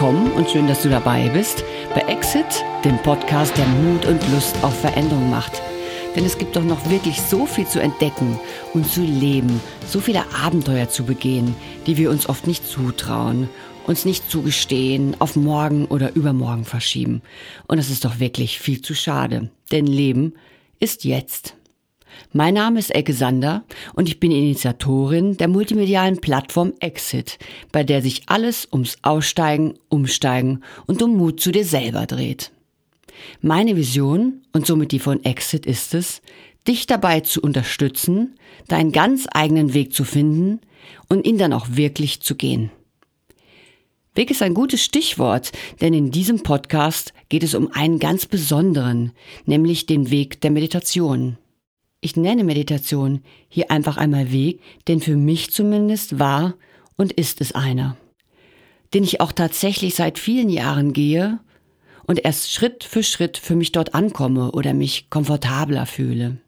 willkommen und schön, dass du dabei bist bei Exit, dem Podcast, der Mut und Lust auf Veränderung macht. Denn es gibt doch noch wirklich so viel zu entdecken und zu leben, so viele Abenteuer zu begehen, die wir uns oft nicht zutrauen, uns nicht zugestehen, auf morgen oder übermorgen verschieben. Und das ist doch wirklich viel zu schade, denn Leben ist jetzt. Mein Name ist Elke Sander und ich bin Initiatorin der multimedialen Plattform Exit, bei der sich alles ums Aussteigen, Umsteigen und um Mut zu dir selber dreht. Meine Vision und somit die von Exit ist es, dich dabei zu unterstützen, deinen ganz eigenen Weg zu finden und ihn dann auch wirklich zu gehen. Weg ist ein gutes Stichwort, denn in diesem Podcast geht es um einen ganz besonderen, nämlich den Weg der Meditation. Ich nenne Meditation hier einfach einmal Weg, denn für mich zumindest war und ist es einer, den ich auch tatsächlich seit vielen Jahren gehe und erst Schritt für Schritt für mich dort ankomme oder mich komfortabler fühle.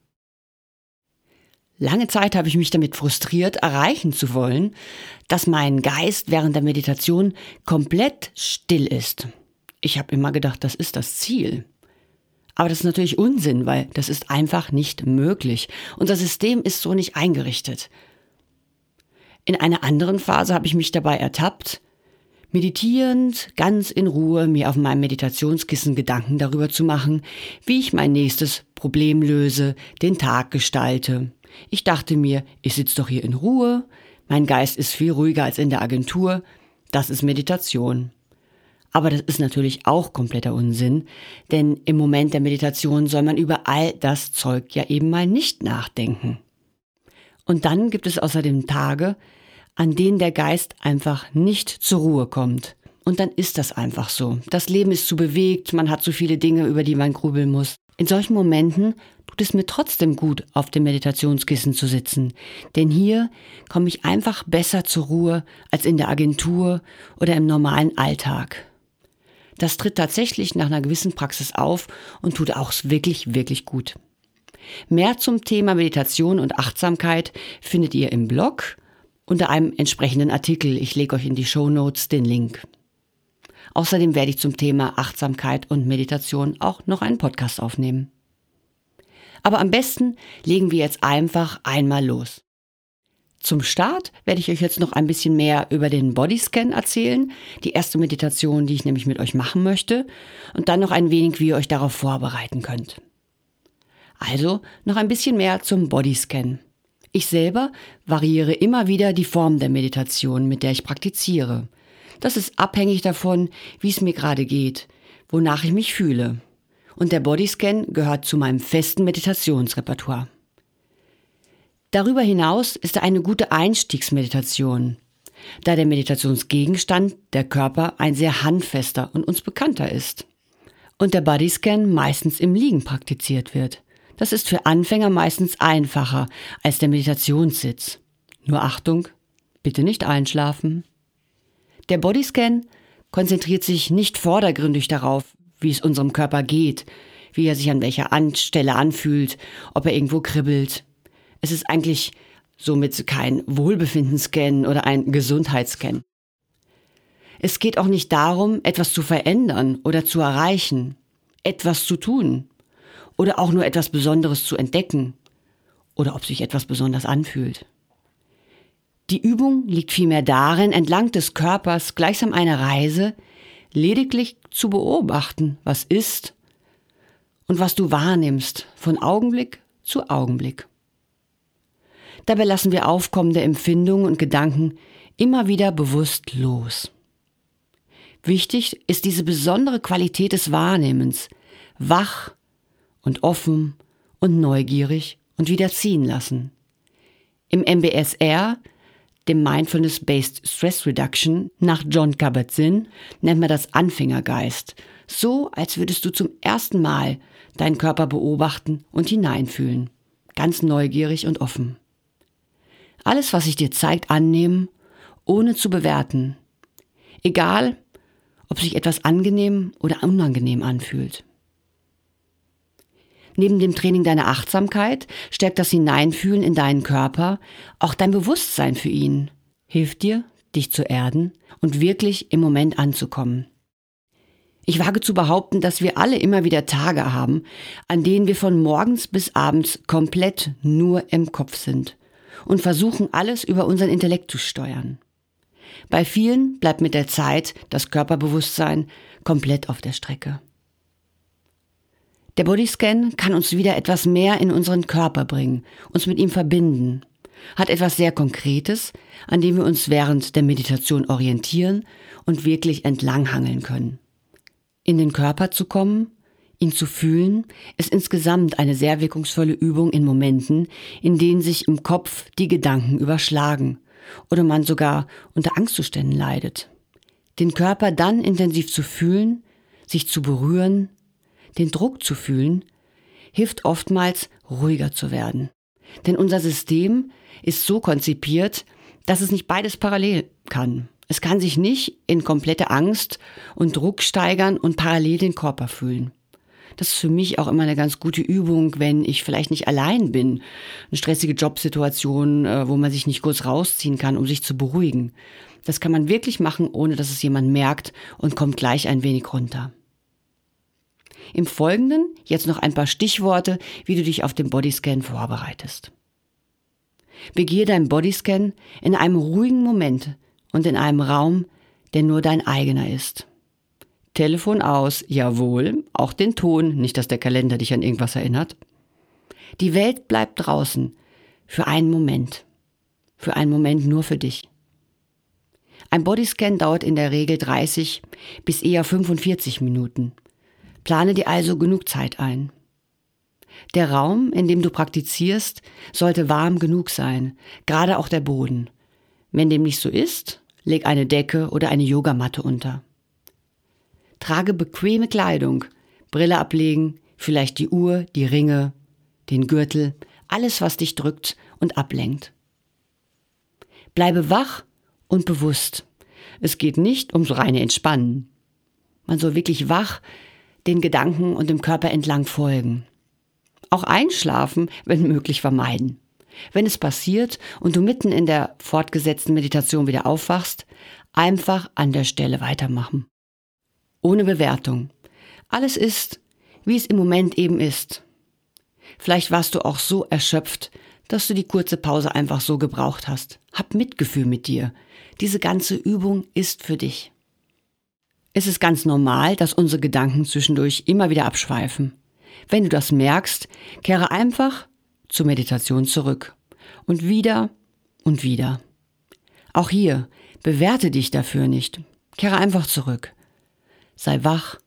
Lange Zeit habe ich mich damit frustriert, erreichen zu wollen, dass mein Geist während der Meditation komplett still ist. Ich habe immer gedacht, das ist das Ziel. Aber das ist natürlich Unsinn, weil das ist einfach nicht möglich. Unser System ist so nicht eingerichtet. In einer anderen Phase habe ich mich dabei ertappt, meditierend, ganz in Ruhe mir auf meinem Meditationskissen Gedanken darüber zu machen, wie ich mein nächstes Problem löse, den Tag gestalte. Ich dachte mir, ich sitze doch hier in Ruhe, mein Geist ist viel ruhiger als in der Agentur, das ist Meditation. Aber das ist natürlich auch kompletter Unsinn, denn im Moment der Meditation soll man über all das Zeug ja eben mal nicht nachdenken. Und dann gibt es außerdem Tage, an denen der Geist einfach nicht zur Ruhe kommt. Und dann ist das einfach so. Das Leben ist zu bewegt, man hat zu viele Dinge, über die man grübeln muss. In solchen Momenten tut es mir trotzdem gut, auf dem Meditationskissen zu sitzen. Denn hier komme ich einfach besser zur Ruhe als in der Agentur oder im normalen Alltag. Das tritt tatsächlich nach einer gewissen Praxis auf und tut auch wirklich, wirklich gut. Mehr zum Thema Meditation und Achtsamkeit findet ihr im Blog unter einem entsprechenden Artikel. Ich lege euch in die Show Notes den Link. Außerdem werde ich zum Thema Achtsamkeit und Meditation auch noch einen Podcast aufnehmen. Aber am besten legen wir jetzt einfach einmal los. Zum Start werde ich euch jetzt noch ein bisschen mehr über den Bodyscan erzählen, die erste Meditation, die ich nämlich mit euch machen möchte, und dann noch ein wenig, wie ihr euch darauf vorbereiten könnt. Also noch ein bisschen mehr zum Bodyscan. Ich selber variiere immer wieder die Form der Meditation, mit der ich praktiziere. Das ist abhängig davon, wie es mir gerade geht, wonach ich mich fühle. Und der Bodyscan gehört zu meinem festen Meditationsrepertoire. Darüber hinaus ist er eine gute Einstiegsmeditation, da der Meditationsgegenstand, der Körper, ein sehr handfester und uns bekannter ist. Und der Bodyscan meistens im Liegen praktiziert wird. Das ist für Anfänger meistens einfacher als der Meditationssitz. Nur Achtung, bitte nicht einschlafen. Der Bodyscan konzentriert sich nicht vordergründig darauf, wie es unserem Körper geht, wie er sich an welcher Stelle anfühlt, ob er irgendwo kribbelt, es ist eigentlich somit kein Wohlbefindenscan oder ein Gesundheitsscan. Es geht auch nicht darum, etwas zu verändern oder zu erreichen, etwas zu tun oder auch nur etwas Besonderes zu entdecken oder ob sich etwas besonders anfühlt. Die Übung liegt vielmehr darin, entlang des Körpers gleichsam eine Reise lediglich zu beobachten, was ist und was du wahrnimmst, von Augenblick zu Augenblick. Dabei lassen wir aufkommende Empfindungen und Gedanken immer wieder bewusst los. Wichtig ist diese besondere Qualität des Wahrnehmens, wach und offen und neugierig und wieder ziehen lassen. Im MBSR, dem Mindfulness-Based Stress Reduction, nach John Kabat-Zinn, nennt man das Anfängergeist, so als würdest du zum ersten Mal deinen Körper beobachten und hineinfühlen, ganz neugierig und offen. Alles, was sich dir zeigt, annehmen, ohne zu bewerten. Egal, ob sich etwas angenehm oder unangenehm anfühlt. Neben dem Training deiner Achtsamkeit stärkt das Hineinfühlen in deinen Körper auch dein Bewusstsein für ihn, hilft dir, dich zu erden und wirklich im Moment anzukommen. Ich wage zu behaupten, dass wir alle immer wieder Tage haben, an denen wir von morgens bis abends komplett nur im Kopf sind und versuchen alles über unseren Intellekt zu steuern. Bei vielen bleibt mit der Zeit das Körperbewusstsein komplett auf der Strecke. Der Bodyscan kann uns wieder etwas mehr in unseren Körper bringen, uns mit ihm verbinden, hat etwas sehr Konkretes, an dem wir uns während der Meditation orientieren und wirklich entlanghangeln können in den Körper zu kommen, ihn zu fühlen, ist insgesamt eine sehr wirkungsvolle Übung in Momenten, in denen sich im Kopf die Gedanken überschlagen oder man sogar unter Angstzuständen leidet. Den Körper dann intensiv zu fühlen, sich zu berühren, den Druck zu fühlen, hilft oftmals ruhiger zu werden. Denn unser System ist so konzipiert, dass es nicht beides parallel kann. Es kann sich nicht in komplette Angst und Druck steigern und parallel den Körper fühlen. Das ist für mich auch immer eine ganz gute Übung, wenn ich vielleicht nicht allein bin. Eine stressige Jobsituation, äh, wo man sich nicht kurz rausziehen kann, um sich zu beruhigen. Das kann man wirklich machen, ohne dass es jemand merkt und kommt gleich ein wenig runter. Im Folgenden jetzt noch ein paar Stichworte, wie du dich auf den Bodyscan vorbereitest. Begehe deinen Bodyscan in einem ruhigen Moment und in einem Raum, der nur dein eigener ist. Telefon aus, jawohl, auch den Ton, nicht dass der Kalender dich an irgendwas erinnert. Die Welt bleibt draußen, für einen Moment. Für einen Moment nur für dich. Ein Bodyscan dauert in der Regel 30 bis eher 45 Minuten. Plane dir also genug Zeit ein. Der Raum, in dem du praktizierst, sollte warm genug sein, gerade auch der Boden. Wenn dem nicht so ist, Leg eine Decke oder eine Yogamatte unter. Trage bequeme Kleidung, Brille ablegen, vielleicht die Uhr, die Ringe, den Gürtel, alles, was dich drückt und ablenkt. Bleibe wach und bewusst. Es geht nicht ums reine Entspannen. Man soll wirklich wach den Gedanken und dem Körper entlang folgen. Auch einschlafen, wenn möglich, vermeiden. Wenn es passiert und du mitten in der fortgesetzten Meditation wieder aufwachst, einfach an der Stelle weitermachen. Ohne Bewertung. Alles ist, wie es im Moment eben ist. Vielleicht warst du auch so erschöpft, dass du die kurze Pause einfach so gebraucht hast. Hab Mitgefühl mit dir. Diese ganze Übung ist für dich. Es ist ganz normal, dass unsere Gedanken zwischendurch immer wieder abschweifen. Wenn du das merkst, kehre einfach zur Meditation zurück. Und wieder und wieder. Auch hier, bewerte dich dafür nicht. Kehre einfach zurück. Sei wach,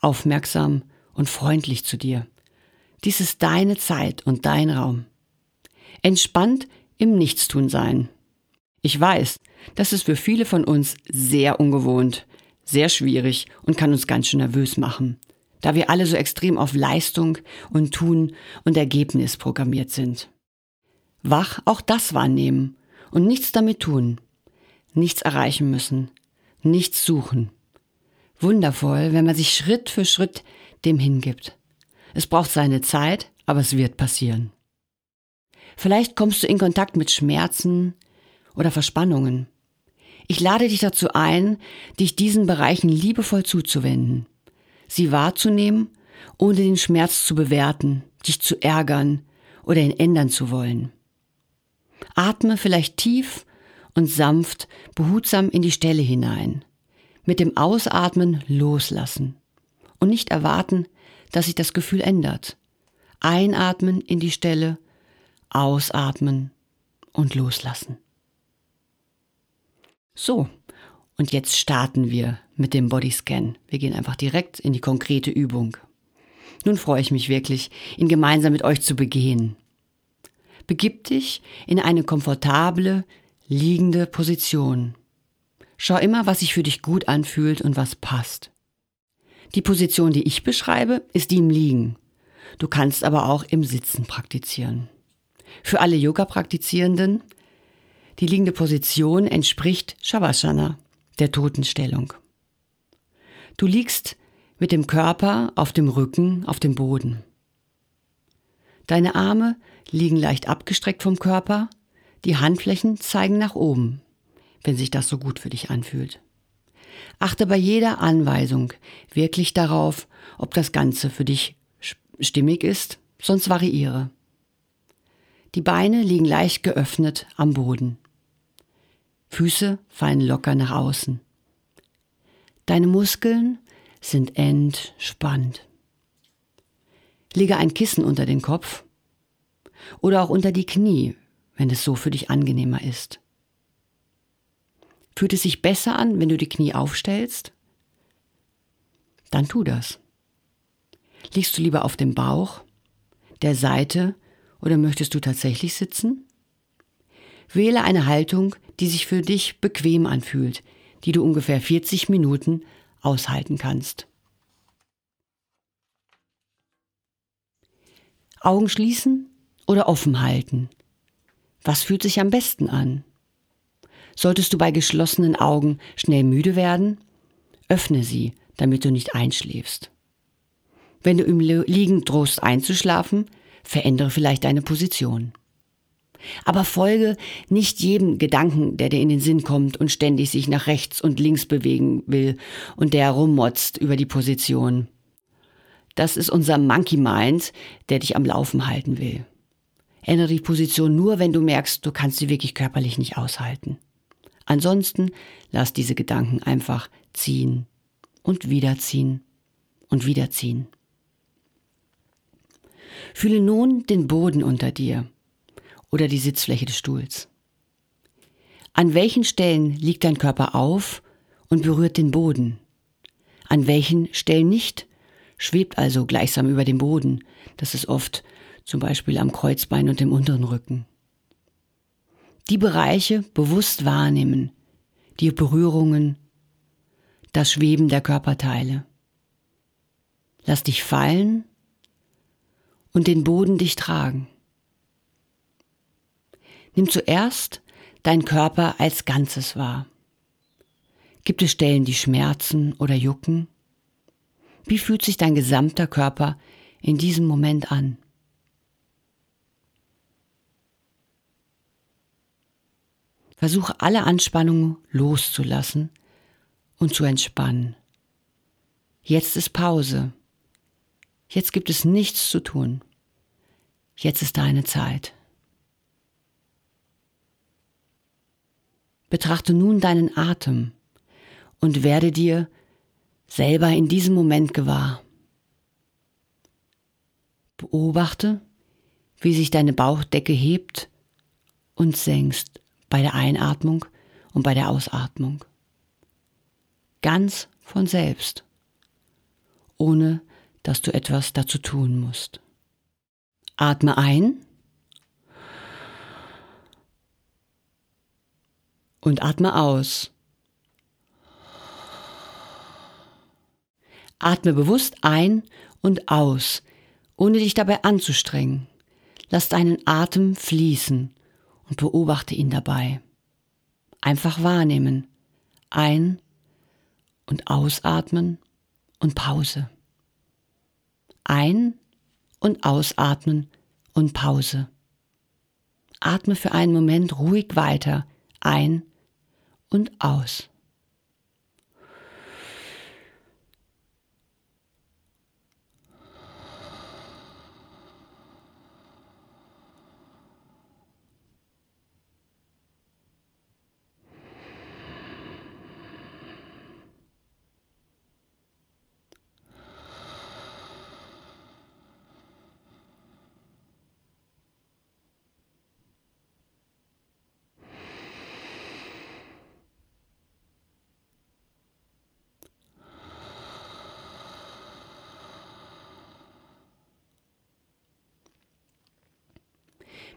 aufmerksam und freundlich zu dir. Dies ist deine Zeit und dein Raum. Entspannt im Nichtstun sein. Ich weiß, das ist für viele von uns sehr ungewohnt, sehr schwierig und kann uns ganz schön nervös machen da wir alle so extrem auf Leistung und Tun und Ergebnis programmiert sind. Wach auch das wahrnehmen und nichts damit tun, nichts erreichen müssen, nichts suchen. Wundervoll, wenn man sich Schritt für Schritt dem hingibt. Es braucht seine Zeit, aber es wird passieren. Vielleicht kommst du in Kontakt mit Schmerzen oder Verspannungen. Ich lade dich dazu ein, dich diesen Bereichen liebevoll zuzuwenden sie wahrzunehmen, ohne den Schmerz zu bewerten, dich zu ärgern oder ihn ändern zu wollen. Atme vielleicht tief und sanft, behutsam in die Stelle hinein. Mit dem Ausatmen loslassen und nicht erwarten, dass sich das Gefühl ändert. Einatmen in die Stelle, ausatmen und loslassen. So, und jetzt starten wir mit dem Bodyscan. Wir gehen einfach direkt in die konkrete Übung. Nun freue ich mich wirklich, ihn gemeinsam mit euch zu begehen. Begib dich in eine komfortable, liegende Position. Schau immer, was sich für dich gut anfühlt und was passt. Die Position, die ich beschreibe, ist die im Liegen. Du kannst aber auch im Sitzen praktizieren. Für alle Yoga-Praktizierenden, die liegende Position entspricht Shavasana, der Totenstellung. Du liegst mit dem Körper auf dem Rücken auf dem Boden. Deine Arme liegen leicht abgestreckt vom Körper, die Handflächen zeigen nach oben, wenn sich das so gut für dich anfühlt. Achte bei jeder Anweisung wirklich darauf, ob das Ganze für dich stimmig ist, sonst variiere. Die Beine liegen leicht geöffnet am Boden. Füße fallen locker nach außen. Deine Muskeln sind entspannt. Lege ein Kissen unter den Kopf oder auch unter die Knie, wenn es so für dich angenehmer ist. Fühlt es sich besser an, wenn du die Knie aufstellst? Dann tu das. Liegst du lieber auf dem Bauch, der Seite oder möchtest du tatsächlich sitzen? Wähle eine Haltung, die sich für dich bequem anfühlt, die du ungefähr 40 Minuten aushalten kannst. Augen schließen oder offen halten. Was fühlt sich am besten an? Solltest du bei geschlossenen Augen schnell müde werden, öffne sie, damit du nicht einschläfst. Wenn du im Liegen drohst einzuschlafen, verändere vielleicht deine Position. Aber folge nicht jedem Gedanken, der dir in den Sinn kommt und ständig sich nach rechts und links bewegen will und der rummotzt über die Position. Das ist unser Monkey Mind, der dich am Laufen halten will. Ändere die Position nur, wenn du merkst, du kannst sie wirklich körperlich nicht aushalten. Ansonsten lass diese Gedanken einfach ziehen und wiederziehen und wiederziehen. Fühle nun den Boden unter dir oder die Sitzfläche des Stuhls. An welchen Stellen liegt dein Körper auf und berührt den Boden? An welchen Stellen nicht, schwebt also gleichsam über dem Boden. Das ist oft zum Beispiel am Kreuzbein und dem unteren Rücken. Die Bereiche bewusst wahrnehmen, die Berührungen, das Schweben der Körperteile. Lass dich fallen und den Boden dich tragen. Nimm zuerst dein Körper als Ganzes wahr. Gibt es Stellen, die schmerzen oder jucken? Wie fühlt sich dein gesamter Körper in diesem Moment an? Versuche alle Anspannungen loszulassen und zu entspannen. Jetzt ist Pause. Jetzt gibt es nichts zu tun. Jetzt ist deine Zeit. Betrachte nun deinen Atem und werde dir selber in diesem Moment gewahr. Beobachte, wie sich deine Bauchdecke hebt und senkst bei der Einatmung und bei der Ausatmung. Ganz von selbst, ohne dass du etwas dazu tun musst. Atme ein und atme aus. Atme bewusst ein und aus, ohne dich dabei anzustrengen. Lass deinen Atem fließen und beobachte ihn dabei. Einfach wahrnehmen. Ein- und ausatmen und Pause. Ein- und ausatmen und Pause. Atme für einen Moment ruhig weiter ein und aus.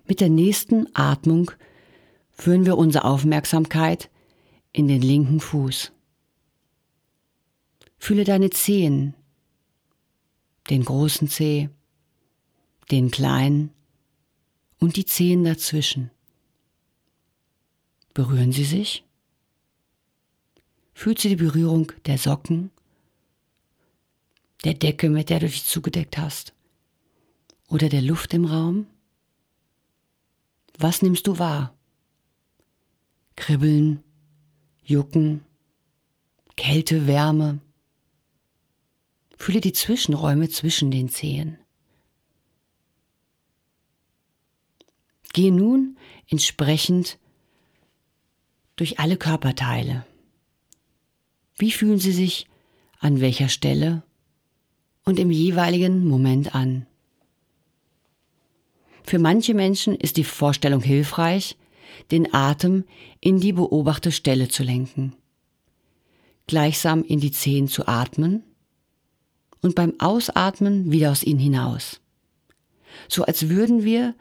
Mit der nächsten Atmung führen wir unsere Aufmerksamkeit in den linken Fuß. Fühle deine Zehen, den großen Zeh, den kleinen und die Zehen dazwischen. Berühren sie sich? Fühlst du die Berührung der Socken, der Decke, mit der du dich zugedeckt hast, oder der Luft im Raum? Was nimmst du wahr? Kribbeln, Jucken, Kälte, Wärme. Fühle die Zwischenräume zwischen den Zehen. Gehe nun entsprechend durch alle Körperteile. Wie fühlen sie sich an welcher Stelle und im jeweiligen Moment an? Für manche Menschen ist die Vorstellung hilfreich, den Atem in die beobachte Stelle zu lenken, gleichsam in die Zehen zu atmen und beim Ausatmen wieder aus ihnen hinaus. So als würden wir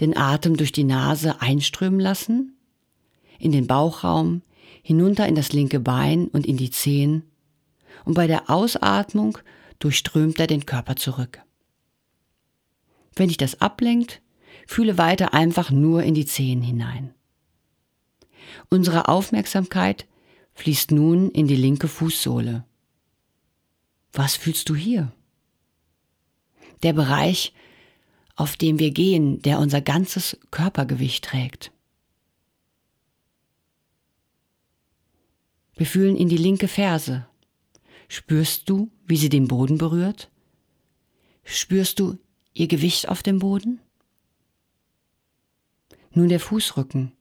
den Atem durch die Nase einströmen lassen, in den Bauchraum, hinunter in das linke Bein und in die Zehen, und bei der Ausatmung durchströmt er den Körper zurück. Wenn dich das ablenkt, fühle weiter einfach nur in die Zehen hinein. Unsere Aufmerksamkeit fließt nun in die linke Fußsohle. Was fühlst du hier? Der Bereich, auf dem wir gehen, der unser ganzes Körpergewicht trägt. Wir fühlen in die linke Ferse. Spürst du, wie sie den Boden berührt? Spürst du ihr Gewicht auf dem Boden? Nun der Fußrücken.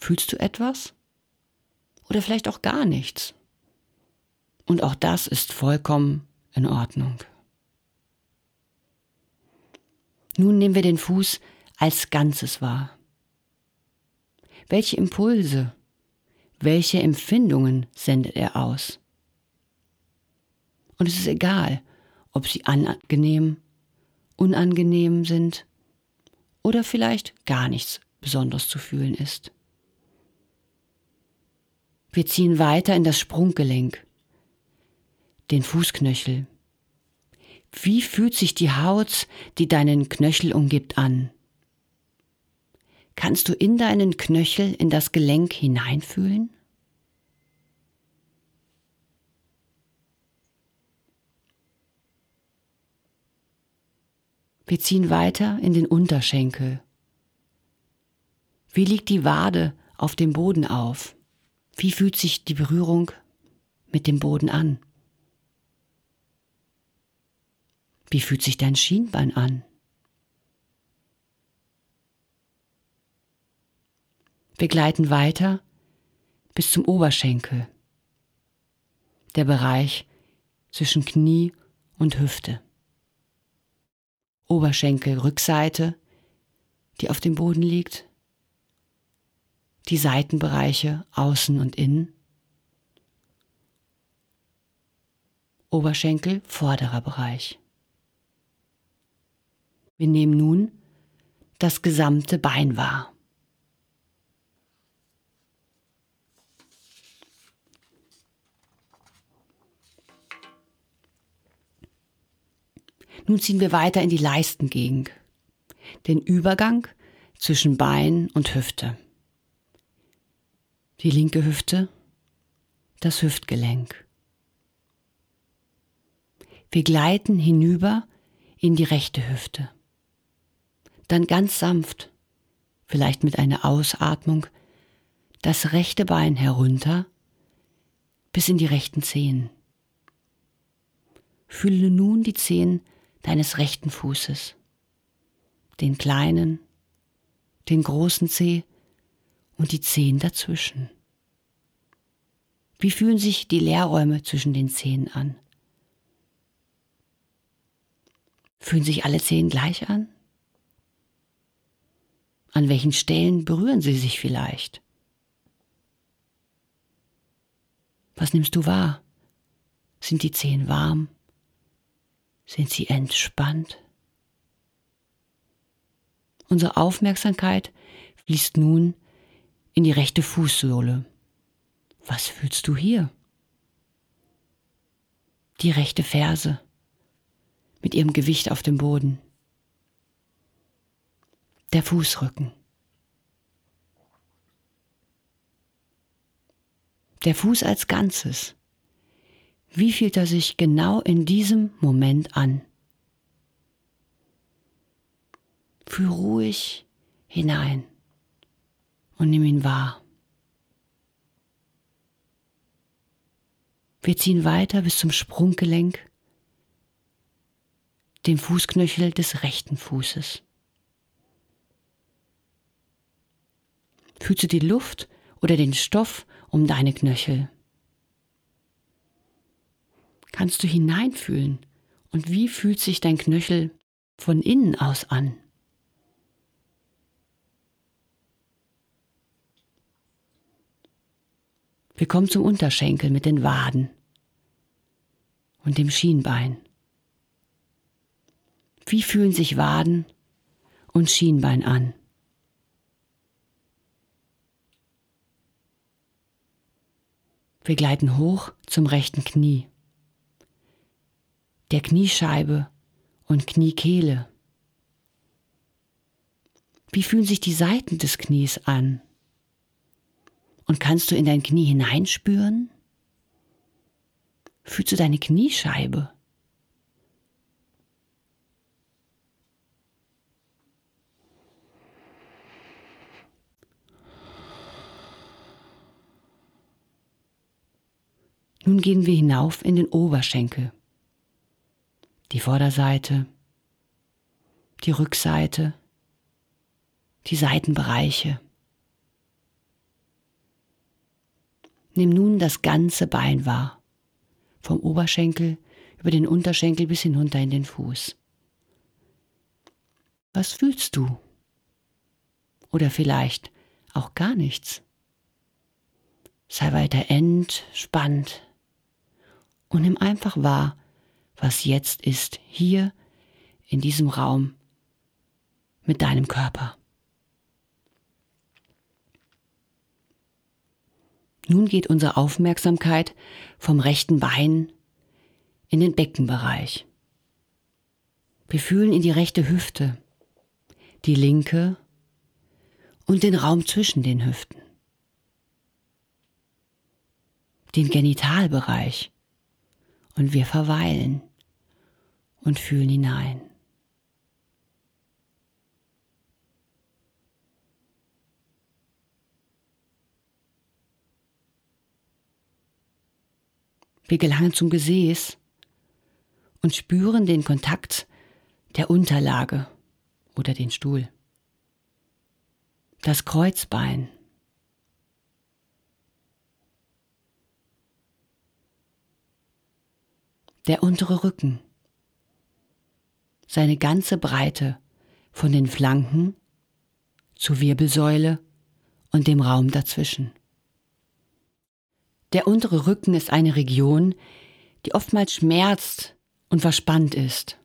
Fühlst du etwas? Oder vielleicht auch gar nichts? Und auch das ist vollkommen in Ordnung. Nun nehmen wir den Fuß als Ganzes wahr. Welche Impulse, welche Empfindungen sendet er aus? Und es ist egal, ob sie angenehm unangenehm sind oder vielleicht gar nichts Besonderes zu fühlen ist. Wir ziehen weiter in das Sprunggelenk, den Fußknöchel. Wie fühlt sich die Haut, die deinen Knöchel umgibt, an? Kannst du in deinen Knöchel in das Gelenk hineinfühlen? Wir ziehen weiter in den Unterschenkel. Wie liegt die Wade auf dem Boden auf? Wie fühlt sich die Berührung mit dem Boden an? Wie fühlt sich dein Schienbein an? Wir gleiten weiter bis zum Oberschenkel, der Bereich zwischen Knie und Hüfte. Oberschenkelrückseite, die auf dem Boden liegt, die Seitenbereiche außen und innen, Oberschenkel vorderer Bereich. Wir nehmen nun das gesamte Bein wahr. Nun ziehen wir weiter in die Leistengegend, den Übergang zwischen Bein und Hüfte. Die linke Hüfte, das Hüftgelenk. Wir gleiten hinüber in die rechte Hüfte. Dann ganz sanft, vielleicht mit einer Ausatmung, das rechte Bein herunter bis in die rechten Zehen. Fühle nun die Zehen deines rechten Fußes, den kleinen, den großen Zeh und die Zehen dazwischen. Wie fühlen sich die Leerräume zwischen den Zehen an? Fühlen sich alle Zehen gleich an? An welchen Stellen berühren sie sich vielleicht? Was nimmst du wahr? Sind die Zehen warm? Sind sie entspannt? Unsere Aufmerksamkeit fließt nun in die rechte Fußsohle. Was fühlst du hier? Die rechte Ferse mit ihrem Gewicht auf dem Boden. Der Fußrücken. Der Fuß als Ganzes. Wie fühlt er sich genau in diesem Moment an? Fühl ruhig hinein. und nimm ihn wahr. Wir ziehen weiter bis zum Sprunggelenk, dem Fußknöchel des rechten Fußes. Fühlst du die Luft oder den Stoff um deine Knöchel? Kannst du hineinfühlen und wie fühlt sich dein Knöchel von innen aus an? Wir kommen zum Unterschenkel mit den Waden und dem Schienbein. Wie fühlen sich Waden und Schienbein an? Wir gleiten hoch zum rechten Knie, der Kniescheibe und Kniekehle. Wie fühlen sich die Seiten des Knies an? Und kannst du in dein Knie hineinspüren? Fühlst du deine Kniescheibe? Nun gehen wir hinauf in den Oberschenkel, die Vorderseite, die Rückseite, die Seitenbereiche. Nimm nun das ganze Bein wahr, vom Oberschenkel über den Unterschenkel bis hinunter in den Fuß. Was fühlst du? Oder vielleicht auch gar nichts. Sei weiter entspannt und nimm einfach wahr, was jetzt ist, hier in diesem Raum mit deinem Körper. Nun geht unsere Aufmerksamkeit vom rechten Bein in den Beckenbereich. Wir fühlen in die rechte Hüfte, die linke und den Raum zwischen den Hüften. Den Genitalbereich. Und wir verweilen und fühlen hinein. Wir gelangen zum Gesäß und spüren den Kontakt der Unterlage oder den Stuhl. Das Kreuzbein. Der untere Rücken. Seine ganze Breite von den Flanken zur Wirbelsäule und dem Raum dazwischen. Der untere Rücken ist eine Region, die oftmals schmerzt und verspannt ist.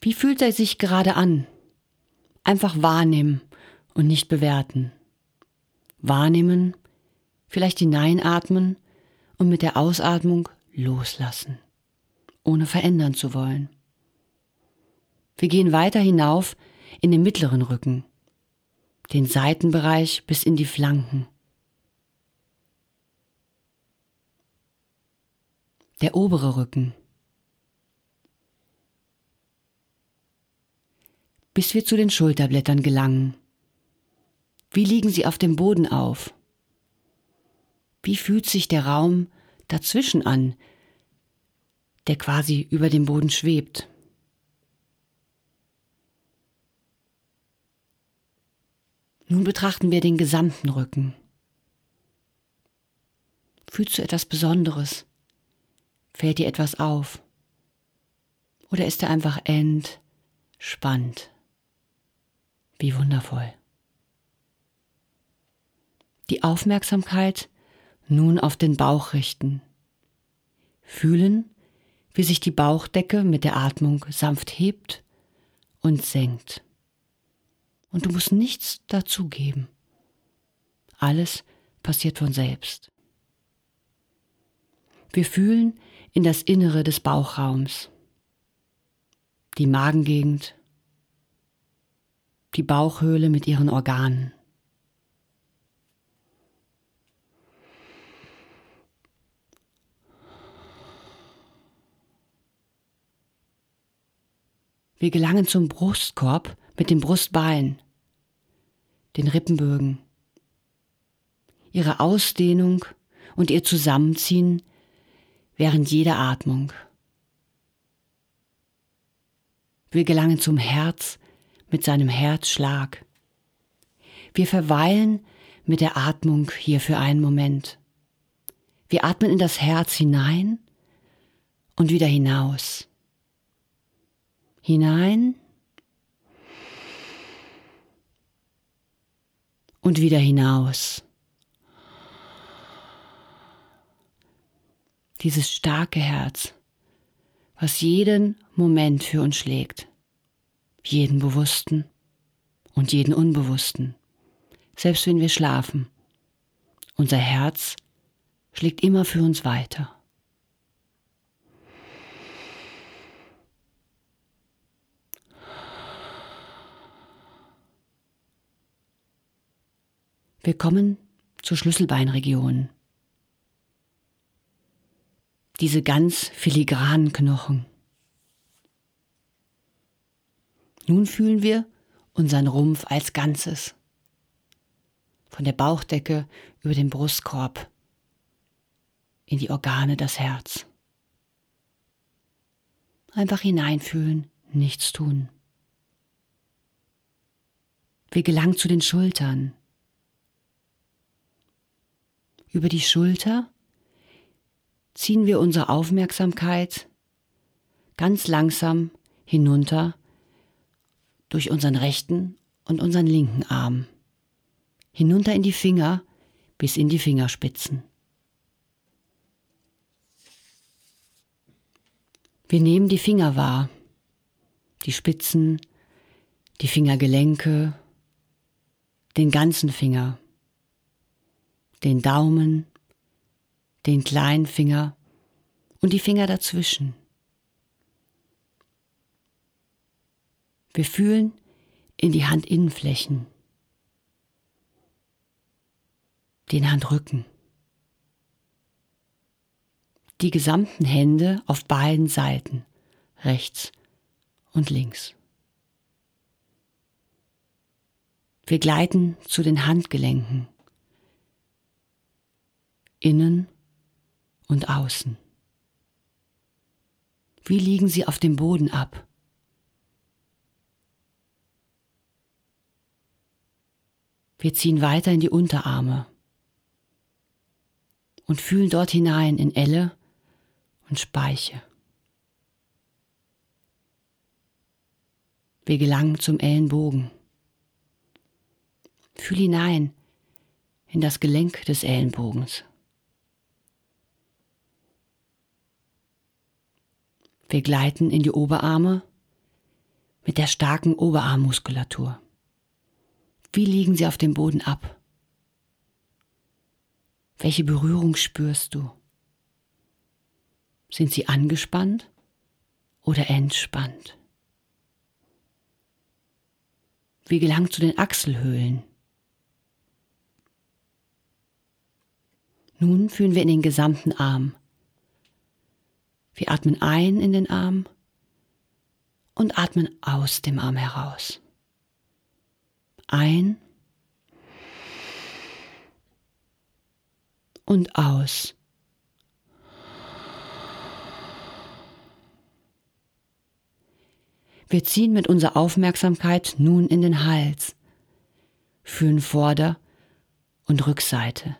Wie fühlt er sich gerade an? Einfach wahrnehmen und nicht bewerten. Wahrnehmen, vielleicht hineinatmen und mit der Ausatmung loslassen, ohne verändern zu wollen. Wir gehen weiter hinauf in den mittleren Rücken, den Seitenbereich bis in die Flanken. der obere Rücken. Bis wir zu den Schulterblättern gelangen. Wie liegen sie auf dem Boden auf? Wie fühlt sich der Raum dazwischen an, der quasi über dem Boden schwebt? Nun betrachten wir den gesamten Rücken. Fühlst du etwas Besonderes? Fällt dir etwas auf? Oder ist er einfach entspannt? Wie wundervoll. Die Aufmerksamkeit nun auf den Bauch richten. Fühlen, wie sich die Bauchdecke mit der Atmung sanft hebt und senkt. Und du musst nichts dazugeben. Alles passiert von selbst. Wir fühlen, in das Innere des Bauchraums, die Magengegend, die Bauchhöhle mit ihren Organen. Wir gelangen zum Brustkorb mit dem Brustbein, den Rippenbögen. Ihre Ausdehnung und ihr Zusammenziehen während jeder Atmung. Wir gelangen zum Herz mit seinem Herzschlag. Wir verweilen mit der Atmung hier für einen Moment. Wir atmen in das Herz hinein und wieder hinaus. Hinein und wieder hinaus. Dieses starke Herz, was jeden Moment für uns schlägt, jeden bewussten und jeden unbewussten, selbst wenn wir schlafen. Unser Herz schlägt immer für uns weiter. Wir kommen zur Schlüsselbeinregion. Diese ganz filigranen Knochen. Nun fühlen wir unseren Rumpf als Ganzes. Von der Bauchdecke über den Brustkorb in die Organe das Herz. Einfach hineinfühlen, nichts tun. Wir gelangen zu den Schultern. Über die Schulter? Ziehen wir unsere Aufmerksamkeit ganz langsam hinunter durch unseren rechten und unseren linken Arm, hinunter in die Finger bis in die Fingerspitzen. Wir nehmen die Finger wahr, die Spitzen, die Fingergelenke, den ganzen Finger den Daumen, den kleinen Finger und die Finger dazwischen. Wir fühlen in die Handinnenflächen, den Handrücken, die gesamten Hände auf beiden Seiten, rechts und links. Wir gleiten zu den Handgelenken innen und außen. Wie liegen sie auf dem Boden ab? Wir ziehen weiter in die Unterarme und fühlen dort hinein in Elle und Speiche. Wir gelangen zum Ellenbogen. Fühl hinein in das Gelenk des Ellenbogens. Wir gleiten in die Oberarme mit der starken Oberarmmuskulatur. Wie liegen sie auf dem Boden ab? Welche Berührung spürst du? Sind sie angespannt oder entspannt? Wir gelangen zu den Achselhöhlen. Nun fühlen wir in den gesamten Arm. Wir atmen ein in den Arm und atmen aus dem Arm heraus. Ein und aus. Wir ziehen mit unserer Aufmerksamkeit nun in den Hals, fühlen Vorder- und Rückseite,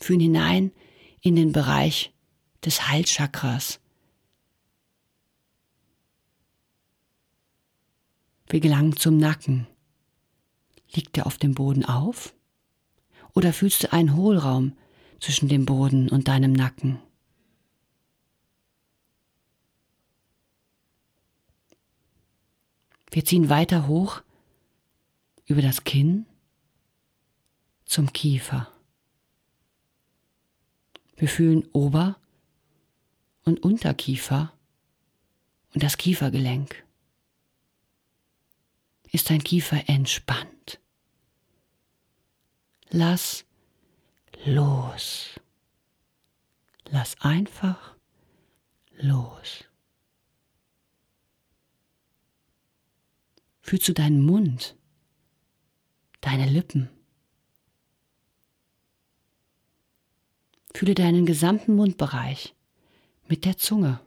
fühlen hinein in den Bereich des Halschakras. Wir gelangen zum Nacken. Liegt er auf dem Boden auf? Oder fühlst du einen Hohlraum zwischen dem Boden und deinem Nacken? Wir ziehen weiter hoch über das Kinn zum Kiefer. Wir fühlen Ober- und Unterkiefer und das Kiefergelenk. Ist dein Kiefer entspannt? Lass los. Lass einfach los. Fühlst du deinen Mund, deine Lippen. Fühle deinen gesamten Mundbereich mit der Zunge.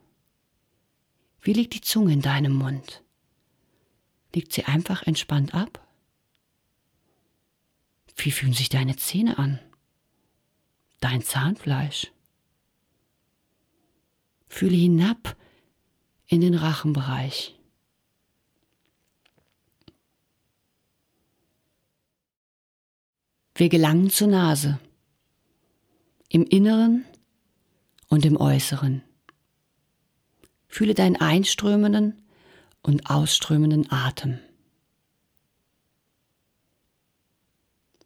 Wie liegt die Zunge in deinem Mund? Liegt sie einfach entspannt ab? Wie fühlen sich deine Zähne an? Dein Zahnfleisch? Fühle hinab in den Rachenbereich. Wir gelangen zur Nase, im Inneren und im Äußeren. Fühle deinen einströmenden und ausströmenden Atem.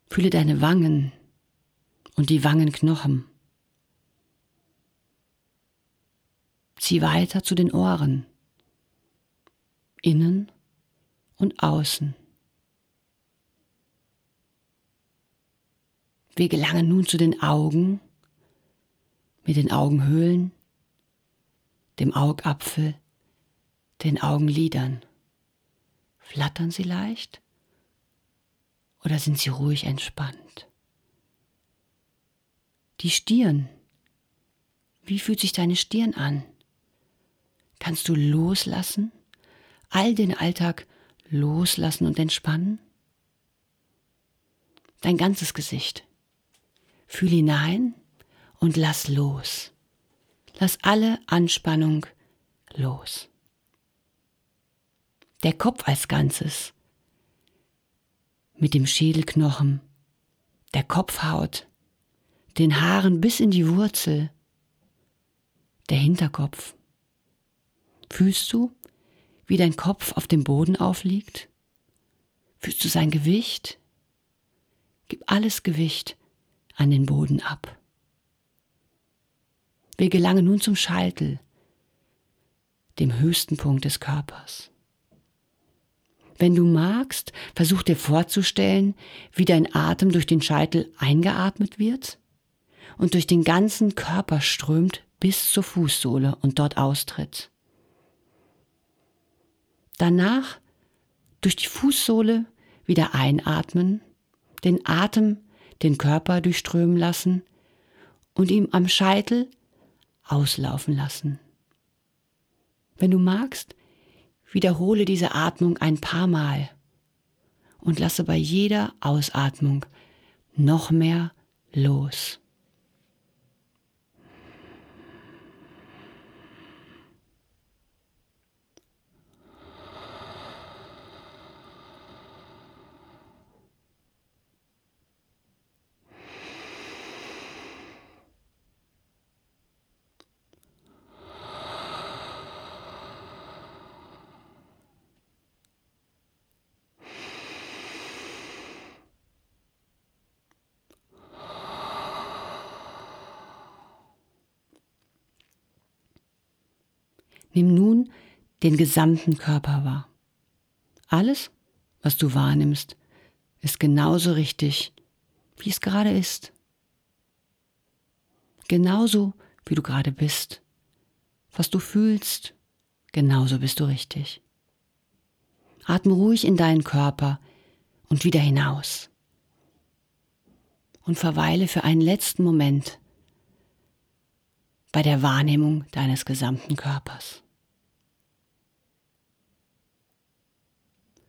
Fühle deine Wangen und die Wangenknochen. Zieh weiter zu den Ohren, innen und außen. Wir gelangen nun zu den Augen, mit den Augenhöhlen, dem Augapfel, den Augenlidern. Flattern sie leicht oder sind sie ruhig entspannt? Die Stirn. Wie fühlt sich deine Stirn an? Kannst du loslassen? All den Alltag loslassen und entspannen? Dein ganzes Gesicht. Fühl hinein und lass los. Lass alle Anspannung los. Der Kopf als Ganzes mit dem Schädelknochen, der Kopfhaut, den Haaren bis in die Wurzel, der Hinterkopf. Fühlst du, wie dein Kopf auf dem Boden aufliegt? Fühlst du sein Gewicht? Gib alles Gewicht an den Boden ab. Wir gelangen nun zum Scheitel, dem höchsten Punkt des Körpers. Wenn du magst, versuch dir vorzustellen, wie dein Atem durch den Scheitel eingeatmet wird und durch den ganzen Körper strömt bis zur Fußsohle und dort austritt. Danach durch die Fußsohle wieder einatmen, den Atem den Körper durchströmen lassen und ihm am Scheitel auslaufen lassen. Wenn du magst, wiederhole diese Atmung ein paar Mal und lasse bei jeder Ausatmung noch mehr los. Nimm nun den gesamten Körper wahr. Alles, was du wahrnimmst, ist genauso richtig, wie es gerade ist. Genauso, wie du gerade bist. Was du fühlst, genauso bist du richtig. Atme ruhig in deinen Körper und wieder hinaus. Und verweile für einen letzten Moment bei der Wahrnehmung deines gesamten Körpers.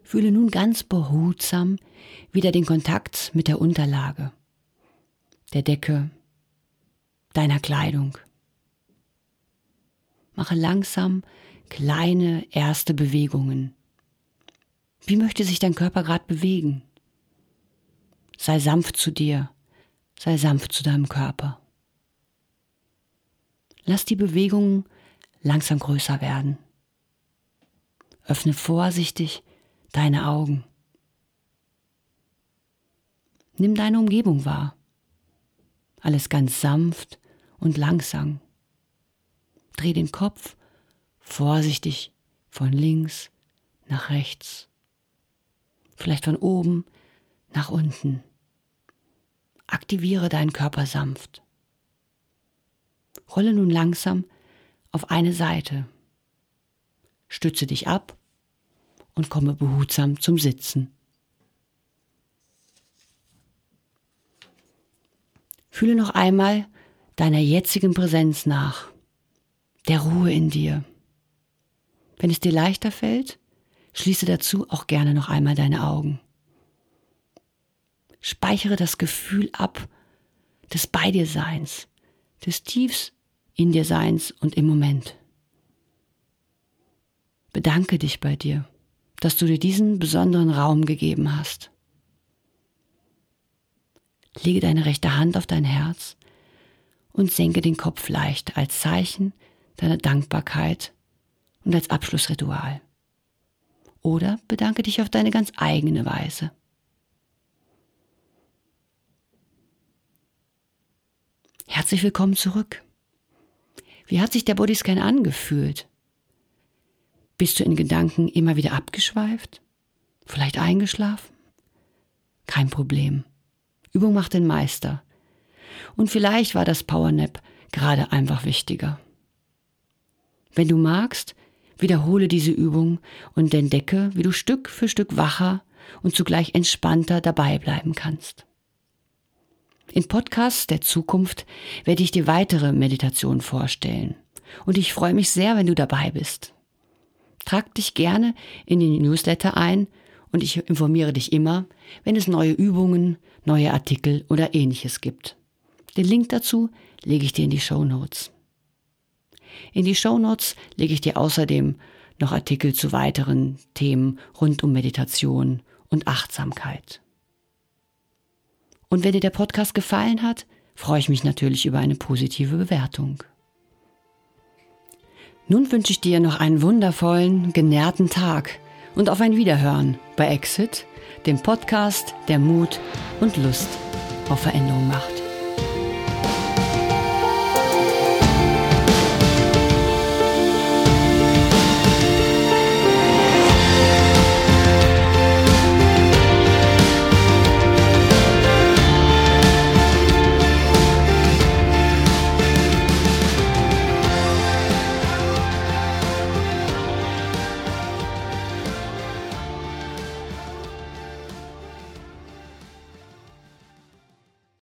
Fühle nun ganz behutsam wieder den Kontakt mit der Unterlage, der Decke, deiner Kleidung. Mache langsam kleine erste Bewegungen. Wie möchte sich dein Körper gerade bewegen? Sei sanft zu dir, sei sanft zu deinem Körper. Lass die Bewegungen langsam größer werden. Öffne vorsichtig deine Augen. Nimm deine Umgebung wahr. Alles ganz sanft und langsam. Dreh den Kopf vorsichtig von links nach rechts. Vielleicht von oben nach unten. Aktiviere deinen Körper sanft. Rolle nun langsam auf eine Seite. Stütze dich ab und komme behutsam zum Sitzen. Fühle noch einmal deiner jetzigen Präsenz nach, der Ruhe in dir. Wenn es dir leichter fällt, schließe dazu auch gerne noch einmal deine Augen. Speichere das Gefühl ab des Bei dir Seins, des Tiefs in dir Seins und im Moment. Bedanke dich bei dir, dass du dir diesen besonderen Raum gegeben hast. Lege deine rechte Hand auf dein Herz und senke den Kopf leicht als Zeichen deiner Dankbarkeit und als Abschlussritual. Oder bedanke dich auf deine ganz eigene Weise. Herzlich willkommen zurück. Wie hat sich der Bodyscan angefühlt? Bist du in Gedanken immer wieder abgeschweift? Vielleicht eingeschlafen? Kein Problem. Übung macht den Meister. Und vielleicht war das Powernap gerade einfach wichtiger. Wenn du magst, wiederhole diese Übung und entdecke, wie du Stück für Stück wacher und zugleich entspannter dabei bleiben kannst. In Podcasts der Zukunft werde ich dir weitere Meditationen vorstellen. Und ich freue mich sehr, wenn du dabei bist. Trag dich gerne in den Newsletter ein und ich informiere dich immer, wenn es neue Übungen, neue Artikel oder ähnliches gibt. Den Link dazu lege ich dir in die Show Notes. In die Show Notes lege ich dir außerdem noch Artikel zu weiteren Themen rund um Meditation und Achtsamkeit. Und wenn dir der Podcast gefallen hat, freue ich mich natürlich über eine positive Bewertung. Nun wünsche ich dir noch einen wundervollen, genährten Tag und auf ein Wiederhören bei Exit, dem Podcast, der Mut und Lust auf Veränderung macht.